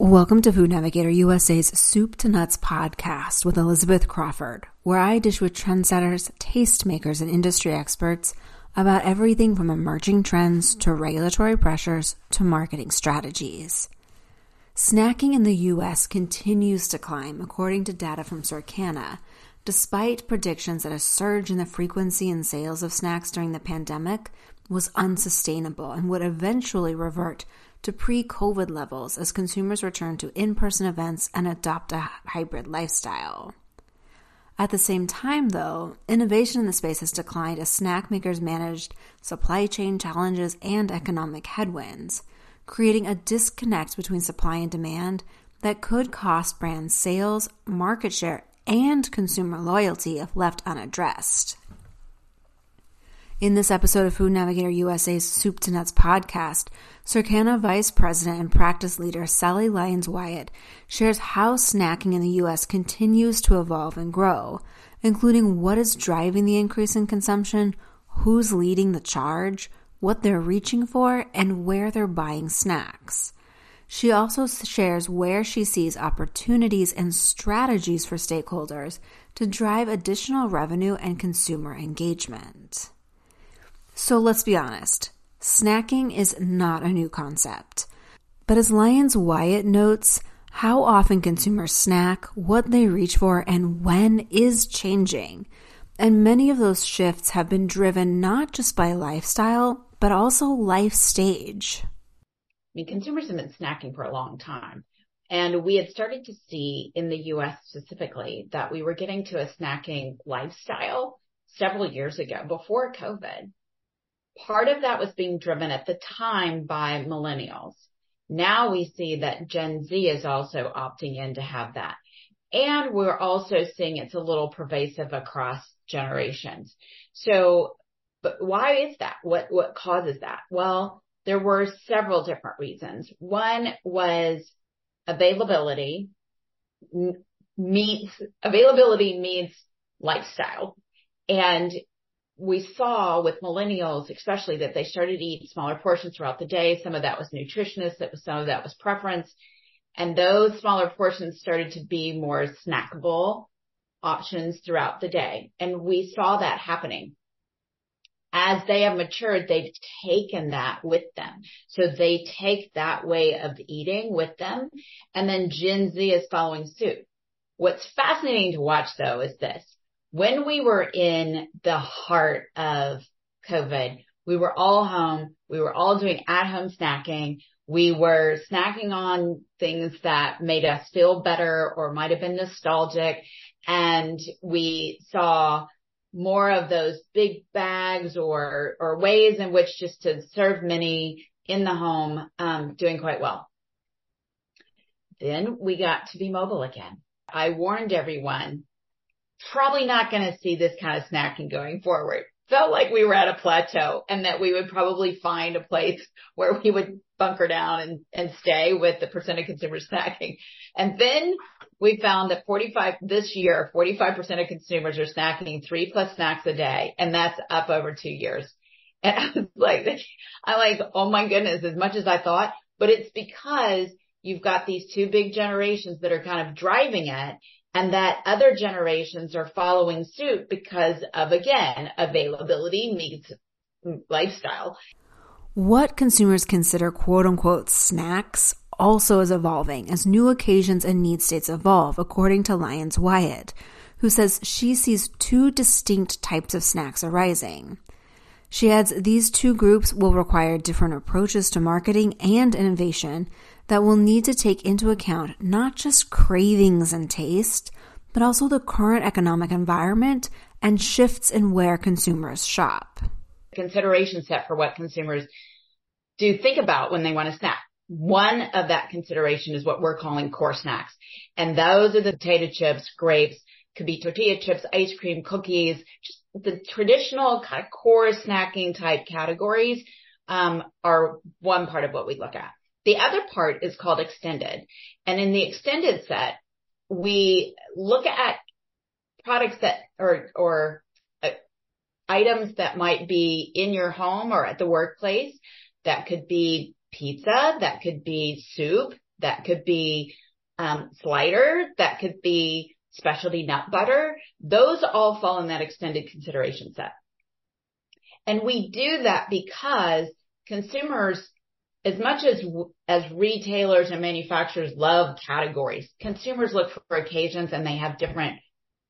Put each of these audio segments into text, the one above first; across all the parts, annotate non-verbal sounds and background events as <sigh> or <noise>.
Welcome to Food Navigator USA's Soup to Nuts podcast with Elizabeth Crawford, where I dish with trendsetters, tastemakers, and industry experts about everything from emerging trends to regulatory pressures to marketing strategies. Snacking in the U.S. continues to climb, according to data from Circana, despite predictions that a surge in the frequency and sales of snacks during the pandemic was unsustainable and would eventually revert to pre COVID levels as consumers return to in person events and adopt a hybrid lifestyle. At the same time, though, innovation in the space has declined as snack makers managed supply chain challenges and economic headwinds, creating a disconnect between supply and demand that could cost brands sales, market share, and consumer loyalty if left unaddressed. In this episode of Food Navigator USA's Soup to Nuts podcast, Circana Vice President and Practice Leader Sally Lyons Wyatt shares how snacking in the U.S. continues to evolve and grow, including what is driving the increase in consumption, who's leading the charge, what they're reaching for, and where they're buying snacks. She also shares where she sees opportunities and strategies for stakeholders to drive additional revenue and consumer engagement. So let's be honest snacking is not a new concept. But as Lyons Wyatt notes, how often consumers snack, what they reach for, and when is changing. And many of those shifts have been driven not just by lifestyle, but also life stage. I mean, consumers have been snacking for a long time. And we had started to see in the US specifically that we were getting to a snacking lifestyle several years ago before COVID. Part of that was being driven at the time by millennials. Now we see that Gen Z is also opting in to have that. And we're also seeing it's a little pervasive across generations. So, but why is that? What, what causes that? Well, there were several different reasons. One was availability meets availability means lifestyle. And we saw with millennials, especially that they started to eat smaller portions throughout the day. Some of that was nutritionist, that was some of that was preference. And those smaller portions started to be more snackable options throughout the day. And we saw that happening. As they have matured, they've taken that with them. So they take that way of eating with them. And then Gen Z is following suit. What's fascinating to watch though is this when we were in the heart of COVID, we were all home. We were all doing at home snacking. We were snacking on things that made us feel better or might have been nostalgic. And we saw more of those big bags or, or ways in which just to serve many in the home, um, doing quite well. Then we got to be mobile again. I warned everyone probably not going to see this kind of snacking going forward. Felt like we were at a plateau and that we would probably find a place <laughs> where we would bunker down and, and stay with the percent of consumers <laughs> snacking. And then we found that 45 this year, 45% of consumers are snacking three plus snacks a day. And that's up over two years. <laughs> And I was like, I'm like, oh my goodness, as much as I thought, but it's because you've got these two big generations that are kind of driving it and that other generations are following suit because of, again, availability meets lifestyle. What consumers consider quote unquote snacks also is evolving as new occasions and need states evolve, according to Lyons Wyatt, who says she sees two distinct types of snacks arising. She adds these two groups will require different approaches to marketing and innovation that will need to take into account not just cravings and taste, but also the current economic environment and shifts in where consumers shop. Consideration set for what consumers do think about when they want to snack. One of that consideration is what we're calling core snacks. And those are the potato chips, grapes, could be tortilla chips, ice cream, cookies, just the traditional kind of core snacking type categories um, are one part of what we look at. The other part is called extended. And in the extended set, we look at products that or or uh, items that might be in your home or at the workplace. That could be pizza, that could be soup, That could be um, slider. That could be specialty nut butter. Those all fall in that extended consideration set. And we do that because consumers, as much as, as retailers and manufacturers love categories, consumers look for occasions and they have different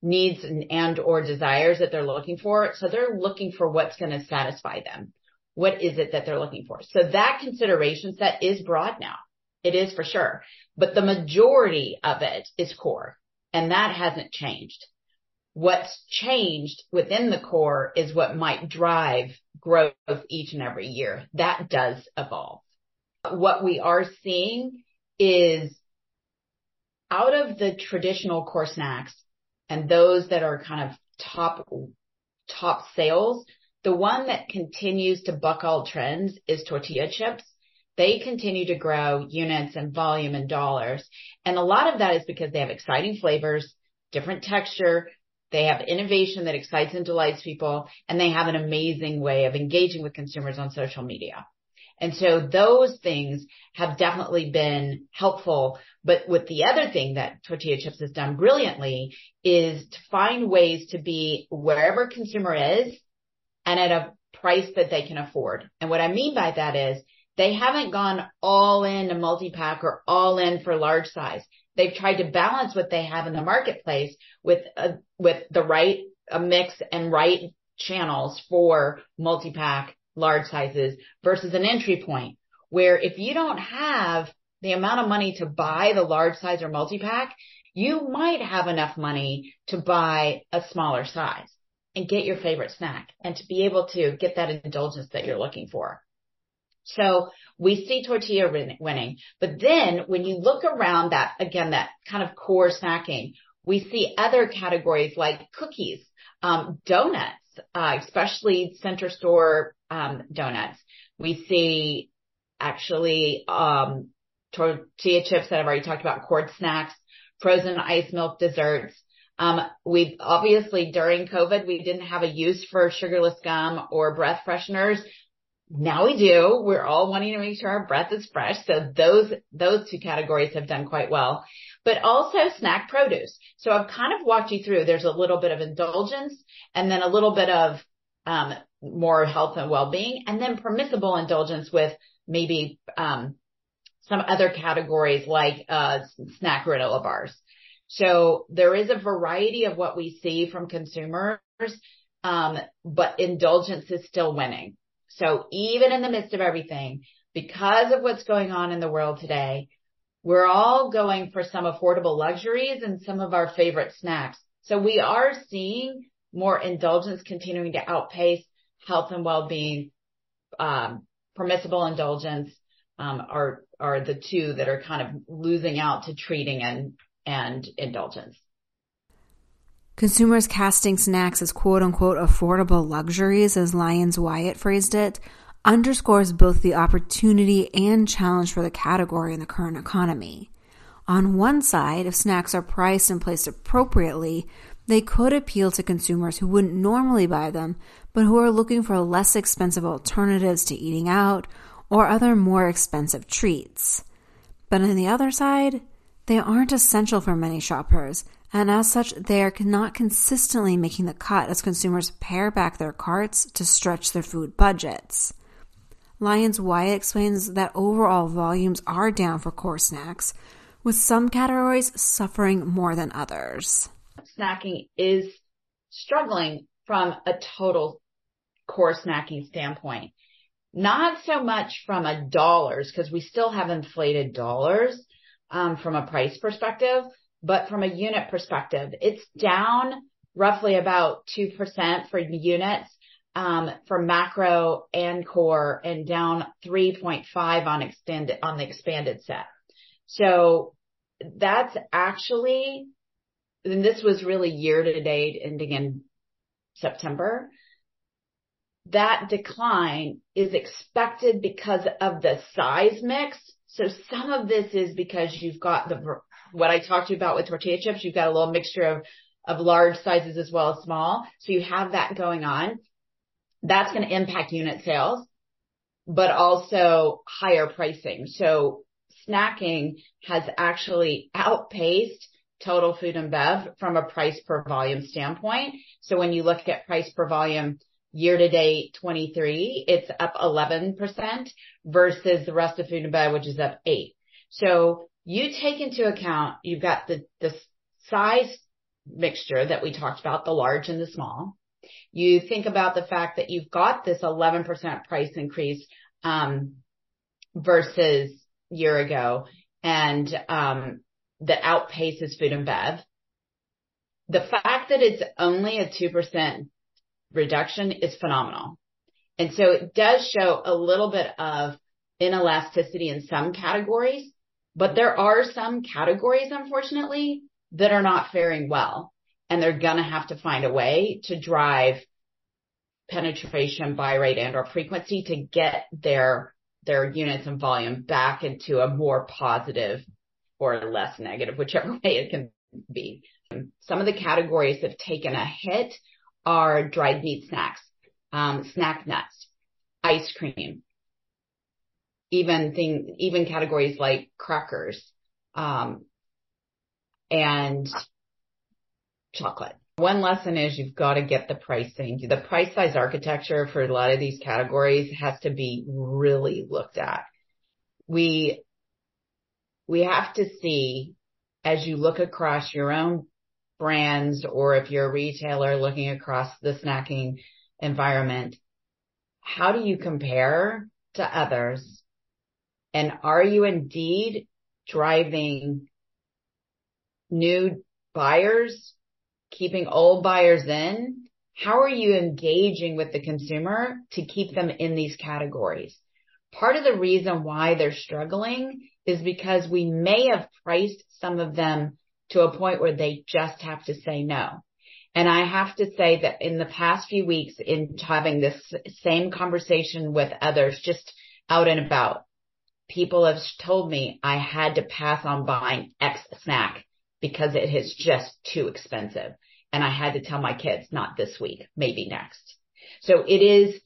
needs and, and or desires that they're looking for. So they're looking for what's going to satisfy them. What is it that they're looking for? So that consideration set is broad now. It is for sure, but the majority of it is core and that hasn't changed. What's changed within the core is what might drive growth each and every year. That does evolve. What we are seeing is out of the traditional core snacks and those that are kind of top, top sales, the one that continues to buck all trends is tortilla chips. They continue to grow units and volume and dollars. And a lot of that is because they have exciting flavors, different texture. They have innovation that excites and delights people and they have an amazing way of engaging with consumers on social media. And so those things have definitely been helpful. But with the other thing that tortilla chips has done brilliantly is to find ways to be wherever consumer is and at a price that they can afford. And what I mean by that is they haven't gone all in to multi-pack or all in for large size. They've tried to balance what they have in the marketplace with a, with the right a mix and right channels for multi-pack large sizes versus an entry point where if you don't have the amount of money to buy the large size or multi-pack, you might have enough money to buy a smaller size and get your favorite snack and to be able to get that indulgence that you're looking for. So we see tortilla winning, but then when you look around that, again, that kind of core snacking, we see other categories like cookies, um, donuts, uh, especially center store, um, donuts. We see actually, um, tortilla chips that I've already talked about, core snacks, frozen ice milk desserts. Um, we obviously during COVID, we didn't have a use for sugarless gum or breath fresheners. Now we do. We're all wanting to make sure our breath is fresh. So those, those two categories have done quite well, but also snack produce. So I've kind of walked you through. There's a little bit of indulgence and then a little bit of, um, more health and well-being and then permissible indulgence with maybe, um, some other categories like, uh, snack granola bars. So there is a variety of what we see from consumers. Um, but indulgence is still winning. So even in the midst of everything, because of what's going on in the world today, we're all going for some affordable luxuries and some of our favorite snacks. So we are seeing more indulgence continuing to outpace health and well-being. Um, permissible indulgence um, are are the two that are kind of losing out to treating and and indulgence. Consumers casting snacks as quote unquote affordable luxuries, as Lyons Wyatt phrased it, underscores both the opportunity and challenge for the category in the current economy. On one side, if snacks are priced and placed appropriately, they could appeal to consumers who wouldn't normally buy them, but who are looking for less expensive alternatives to eating out or other more expensive treats. But on the other side, they aren't essential for many shoppers and as such, they are not consistently making the cut as consumers pare back their carts to stretch their food budgets. Lyons Wyatt explains that overall volumes are down for core snacks, with some categories suffering more than others. Snacking is struggling from a total core snacking standpoint. Not so much from a dollars, because we still have inflated dollars um, from a price perspective, but from a unit perspective, it's down roughly about 2% for units, Um, for macro and core and down 3.5 on extended, on the expanded set. So that's actually, and this was really year to date ending in September. That decline is expected because of the size mix. So some of this is because you've got the what I talked to you about with tortilla chips, you've got a little mixture of, of large sizes as well as small. So you have that going on. That's going to impact unit sales, but also higher pricing. So snacking has actually outpaced total food and bev from a price per volume standpoint. So when you look at price per volume year to date 23, it's up 11% versus the rest of food and bev, which is up 8. So you take into account, you've got the, the size mixture that we talked about, the large and the small. You think about the fact that you've got this 11% price increase, um, versus year ago and, um, that outpaces food and bev. The fact that it's only a 2% reduction is phenomenal. And so it does show a little bit of inelasticity in some categories, but there are some categories, unfortunately, that are not faring well, and they're gonna have to find a way to drive penetration, buy rate, and/or frequency to get their their units and volume back into a more positive or less negative, whichever <laughs> way it can be. Some of the categories that have taken a hit are dried meat snacks, um, snack nuts, ice cream, even categories like crackers, um, and chocolate. One lesson is you've got to get the pricing. The price size architecture for a lot of these categories has to be really looked at. We, we have to see as you look across your own brands or if you're a retailer looking across the snacking environment, how do you compare to others? And are you indeed driving new buyers, keeping old buyers in? How are you engaging with the consumer to keep them in these categories? Part of the reason why they're struggling is because we may have priced some of them to a point where they just have to say no. And I have to say that in the past few weeks in having this same conversation with others, just out and about, people have told me I had to pass on buying X snack because it is just too expensive. And I had to tell my kids, not this week, maybe next. So it is,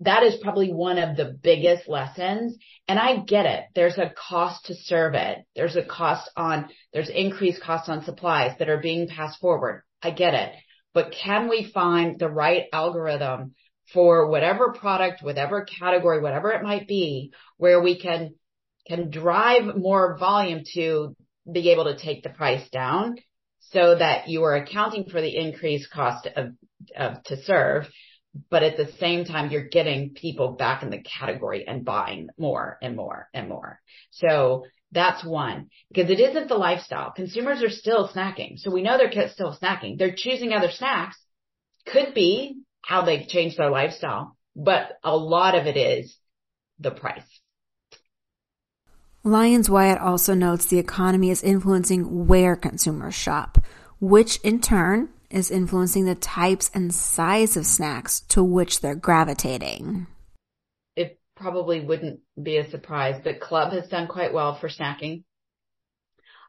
that is probably one of the biggest lessons. And I get it. There's a cost to serve it. There's a cost on, there's increased costs on supplies that are being passed forward. I get it. But can we find the right algorithm for whatever product, whatever category, whatever it might be, where we can, can drive more volume to be able to take the price down so that you are accounting for the increased cost of, to serve, but at the same time, you're getting people back in the category and buying more and more and more. So that's one because it isn't the lifestyle. Consumers are still snacking. So we know they're still snacking. They're choosing other snacks. Could be how they've changed their lifestyle, but a lot of it is the price. Lyons Wyatt also notes the economy is influencing where consumers shop, which in turn is influencing the types and size of snacks to which they're gravitating. It probably wouldn't be a surprise, but Club has done quite well for snacking.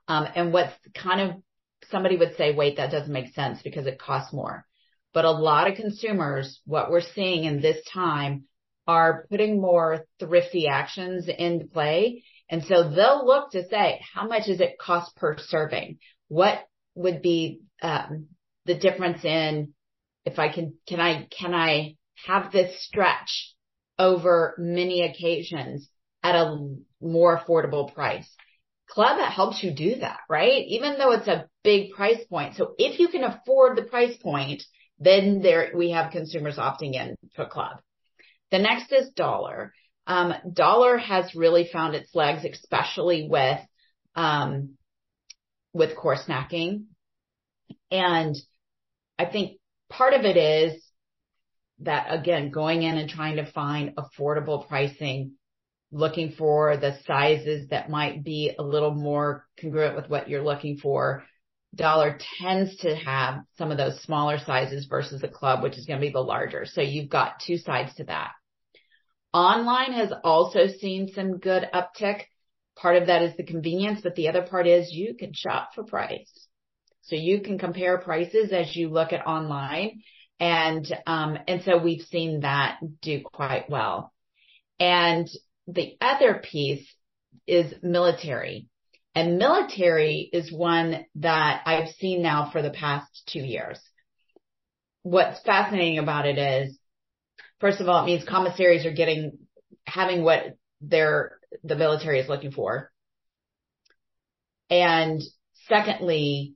Um, and what's kind of somebody would say, wait, that doesn't make sense because it costs more. But a lot of consumers, what we're seeing in this time are putting more thrifty actions into play and so they'll look to say, how much does it cost per serving? What would be um, the difference in if I can, can I, can I have this stretch over many occasions at a more affordable price? Club helps you do that, right? Even though it's a big price point. So if you can afford the price point, then there we have consumers opting in for club. The next is dollar. Um, dollar has really found its legs, especially with, um, with core snacking. And I think part of it is that again, going in and trying to find affordable pricing, looking for the sizes that might be a little more congruent with what you're looking for. Dollar tends to have some of those smaller sizes versus a club, which is going to be the larger. So you've got two sides to that. Online has also seen some good uptick. Part of that is the convenience, but the other part is you can shop for price. So you can compare prices as you look at online. And, um, and so we've seen that do quite well. And the other piece is military. And military is one that I've seen now for the past two years. What's fascinating about it is, first of all, it means commissaries are getting, having what their, the military is looking for. And secondly,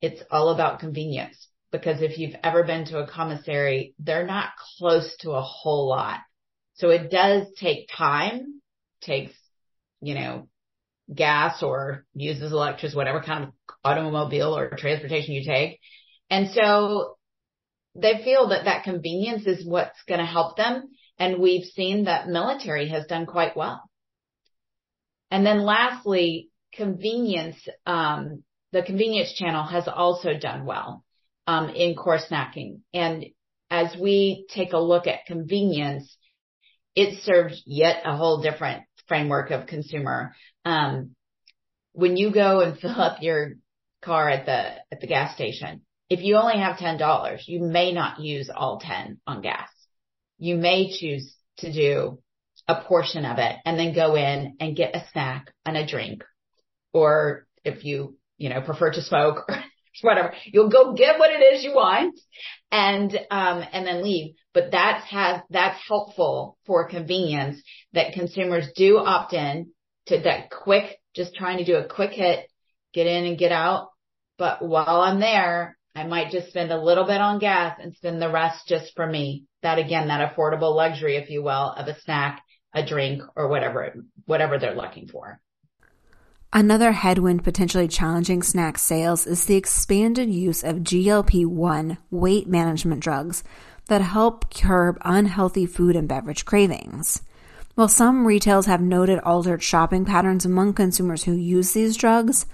it's all about convenience because if you've ever been to a commissary, they're not close to a whole lot. So it does take time, takes, you know, gas or uses electricity, whatever kind of automobile or transportation you take. And so they feel that that convenience is what's going to help them. And we've seen that military has done quite well. And then lastly, convenience, um, the convenience channel has also done well, um, in core snacking. And as we take a look at convenience, it serves yet a whole different framework of consumer. Um, when you go and fill up your car at the, at the gas station, if you only have $10, you may not use all 10 on gas. You may choose to do a portion of it and then go in and get a snack and a drink. Or if you, you know, prefer to smoke or <laughs> whatever, you'll go get what it is you want and, um, and then leave. But that's has, that's helpful for convenience that consumers do opt in to that quick, just trying to do a quick hit, get in and get out. But while I'm there, I might just spend a little bit on gas and spend the rest just for me. That again, that affordable luxury, if you will, of a snack, a drink or whatever, whatever they're looking for. Another headwind potentially challenging snack sales is the expanded use of GLP-1 weight management drugs that help curb unhealthy food and beverage cravings. While some retailers have noted altered shopping patterns among consumers who use these drugs,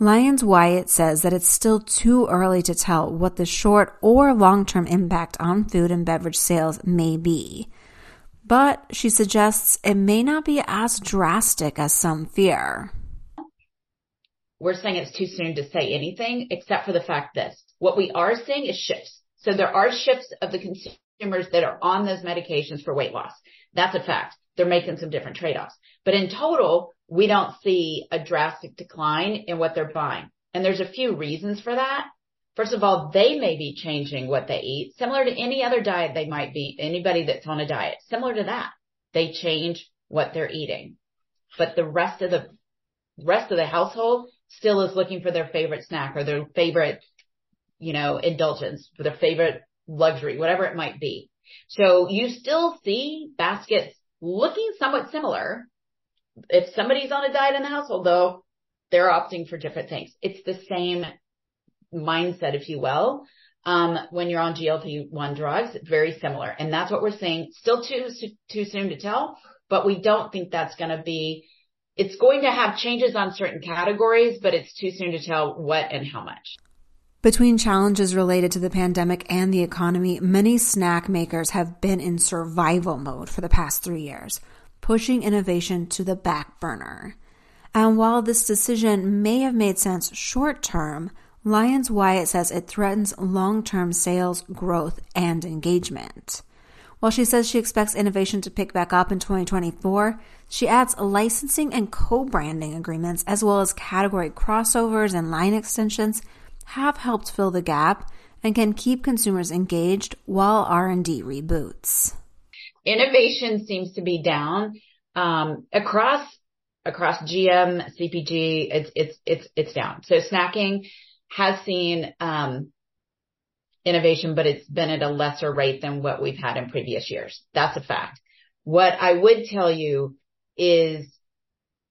Lyons Wyatt says that it's still too early to tell what the short or long term impact on food and beverage sales may be. But she suggests it may not be as drastic as some fear. We're saying it's too soon to say anything except for the fact this. What we are seeing is shifts. So there are shifts of the consumers that are on those medications for weight loss. That's a fact. They're making some different trade-offs. But in total, we don't see a drastic decline in what they're buying. And there's a few reasons for that. First of all, they may be changing what they eat, similar to any other diet they might be, anybody that's on a diet, similar to that. They change what they're eating. But the rest of the rest of the household still is looking for their favorite snack or their favorite, you know, indulgence, for their favorite luxury, whatever it might be. So you still see baskets looking somewhat similar. If somebody's on a diet in the household though, they're opting for different things. It's the same mindset, if you will. Um, when you're on GLP-1 drugs, very similar. And that's what we're seeing. Still too, too soon to tell, but we don't think that's going to be, it's going to have changes on certain categories, but it's too soon to tell what and how much. Between challenges related to the pandemic and the economy, many snack makers have been in survival mode for the past three years, pushing innovation to the back burner. And while this decision may have made sense short term, Lyons Wyatt says it threatens long term sales growth and engagement. While she says she expects innovation to pick back up in 2024, she adds licensing and co-branding agreements as well as category crossovers and line extensions have helped fill the gap and can keep consumers engaged while R&D reboots. Innovation seems to be down um, across across GM, CPG. It's it's it's it's down. So snacking has seen um, innovation, but it's been at a lesser rate than what we've had in previous years. That's a fact. What I would tell you is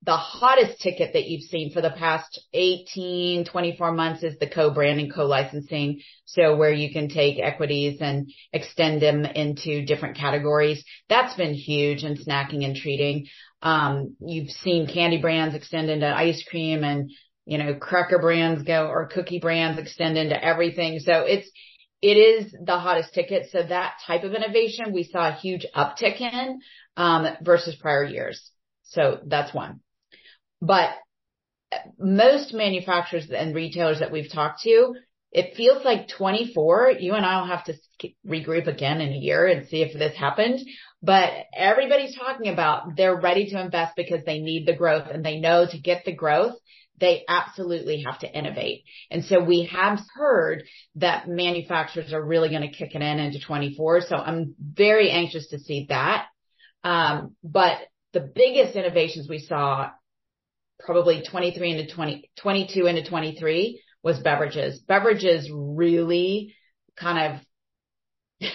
the hottest ticket that you've seen for the past 18, 24 months is the co-branding, co-licensing. So where you can take equities and extend them into different categories. That's been huge in snacking and treating. Um, you've seen candy brands extend into ice cream and you know, cracker brands go or cookie brands extend into everything. So it's, it is the hottest ticket. So that type of innovation we saw a huge uptick in, um, versus prior years. So that's one. But most manufacturers and retailers that we've talked to, it feels like 24, you and I will have to regroup again in a year and see if this happened. but everybody's talking about they're ready to invest because they need the growth and they know to get the growth, they absolutely have to innovate. And so we have heard that manufacturers are really going to kick it in into 24. So I'm very anxious to see that. Um, but the biggest innovations we saw probably 23 into 20, 22 into 23 was beverages. Beverages really kind of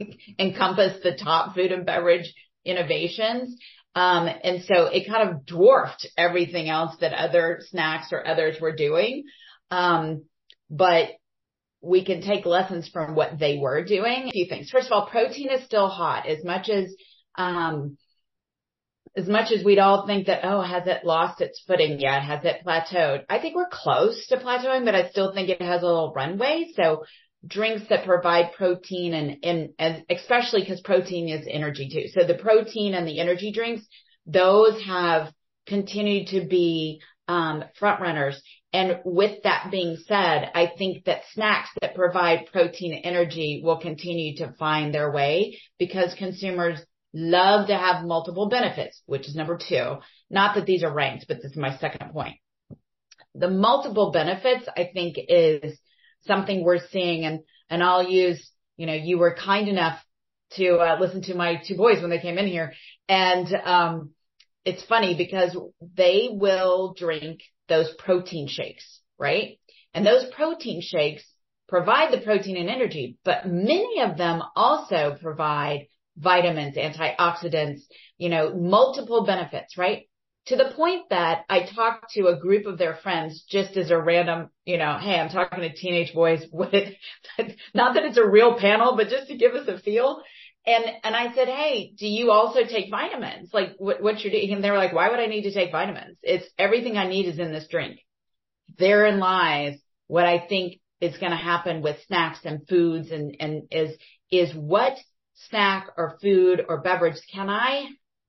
<laughs> encompassed the top food and beverage innovations. Um, and so it kind of dwarfed everything else that other snacks or others were doing. Um, but we can take lessons from what they were doing. A few things. First of all, protein is still hot as much as, um, as much as we'd all think that, oh, has it lost its footing yet? Has it plateaued? I think we're close to plateauing, but I still think it has a little runway. So drinks that provide protein and, and, and especially because protein is energy too. So the protein and the energy drinks, those have continued to be um, front runners. And with that being said, I think that snacks that provide protein energy will continue to find their way because consumers love to have multiple benefits, which is number two. Not that these are ranked, but this is my second point. The multiple benefits, I think, is something we're seeing and, and I'll use, you know, you were kind enough to uh, listen to my two boys when they came in here. And, um, it's funny because they will drink those protein shakes, right? And those protein shakes provide the protein and energy, but many of them also provide vitamins, antioxidants, you know, multiple benefits, right? to the point that I talked to a group of their friends just as a random, you know, hey, I'm talking to teenage boys <laughs> with, not that it's a real panel, but just to give us a feel. And, and I said, Hey, do you also take vitamins? Like what, what you're doing? And they were like, why would I need to take vitamins? It's everything I need is in this drink. Therein lies what I think is going to happen with snacks and foods and, and is, is what snack or food or beverage can I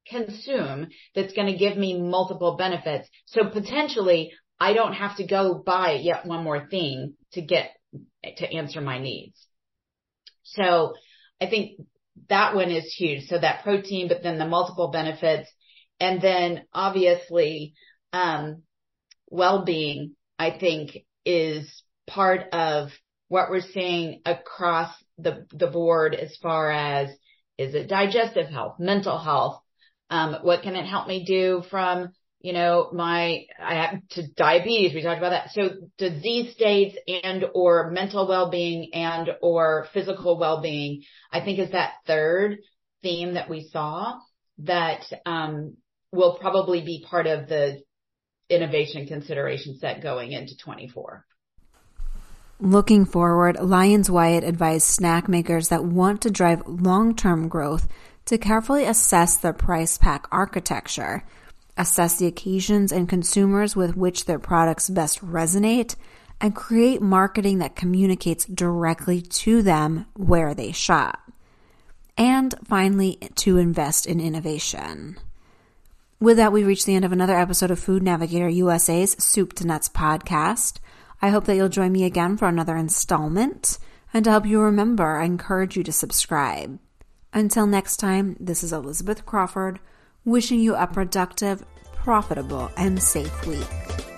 consume that's going to give me multiple benefits. So potentially I don't have to go buy yet one more thing to get to answer my needs. So I think that one is huge. So that protein, but then the multiple benefits and then obviously, um, well-being, I think is part of what we're seeing across the, the board as far as is it digestive health, mental health, um, what can it help me do from, you know, my, I have to diabetes. We talked about that. So disease states and or mental well-being and or physical well-being, I think is that third theme that we saw that, um, will probably be part of the innovation consideration set going into 24. Looking forward, Lyons Wyatt advised snack makers that want to drive long-term growth to carefully assess their price pack architecture, assess the occasions and consumers with which their products best resonate, and create marketing that communicates directly to them where they shop. And finally, to invest in innovation. With that, we reach the end of another episode of Food Navigator USA's Soup to Nuts podcast. I hope that you'll join me again for another installment. And to help you remember, I encourage you to subscribe. Until next time, this is Elizabeth Crawford wishing you a productive, profitable, and safe week.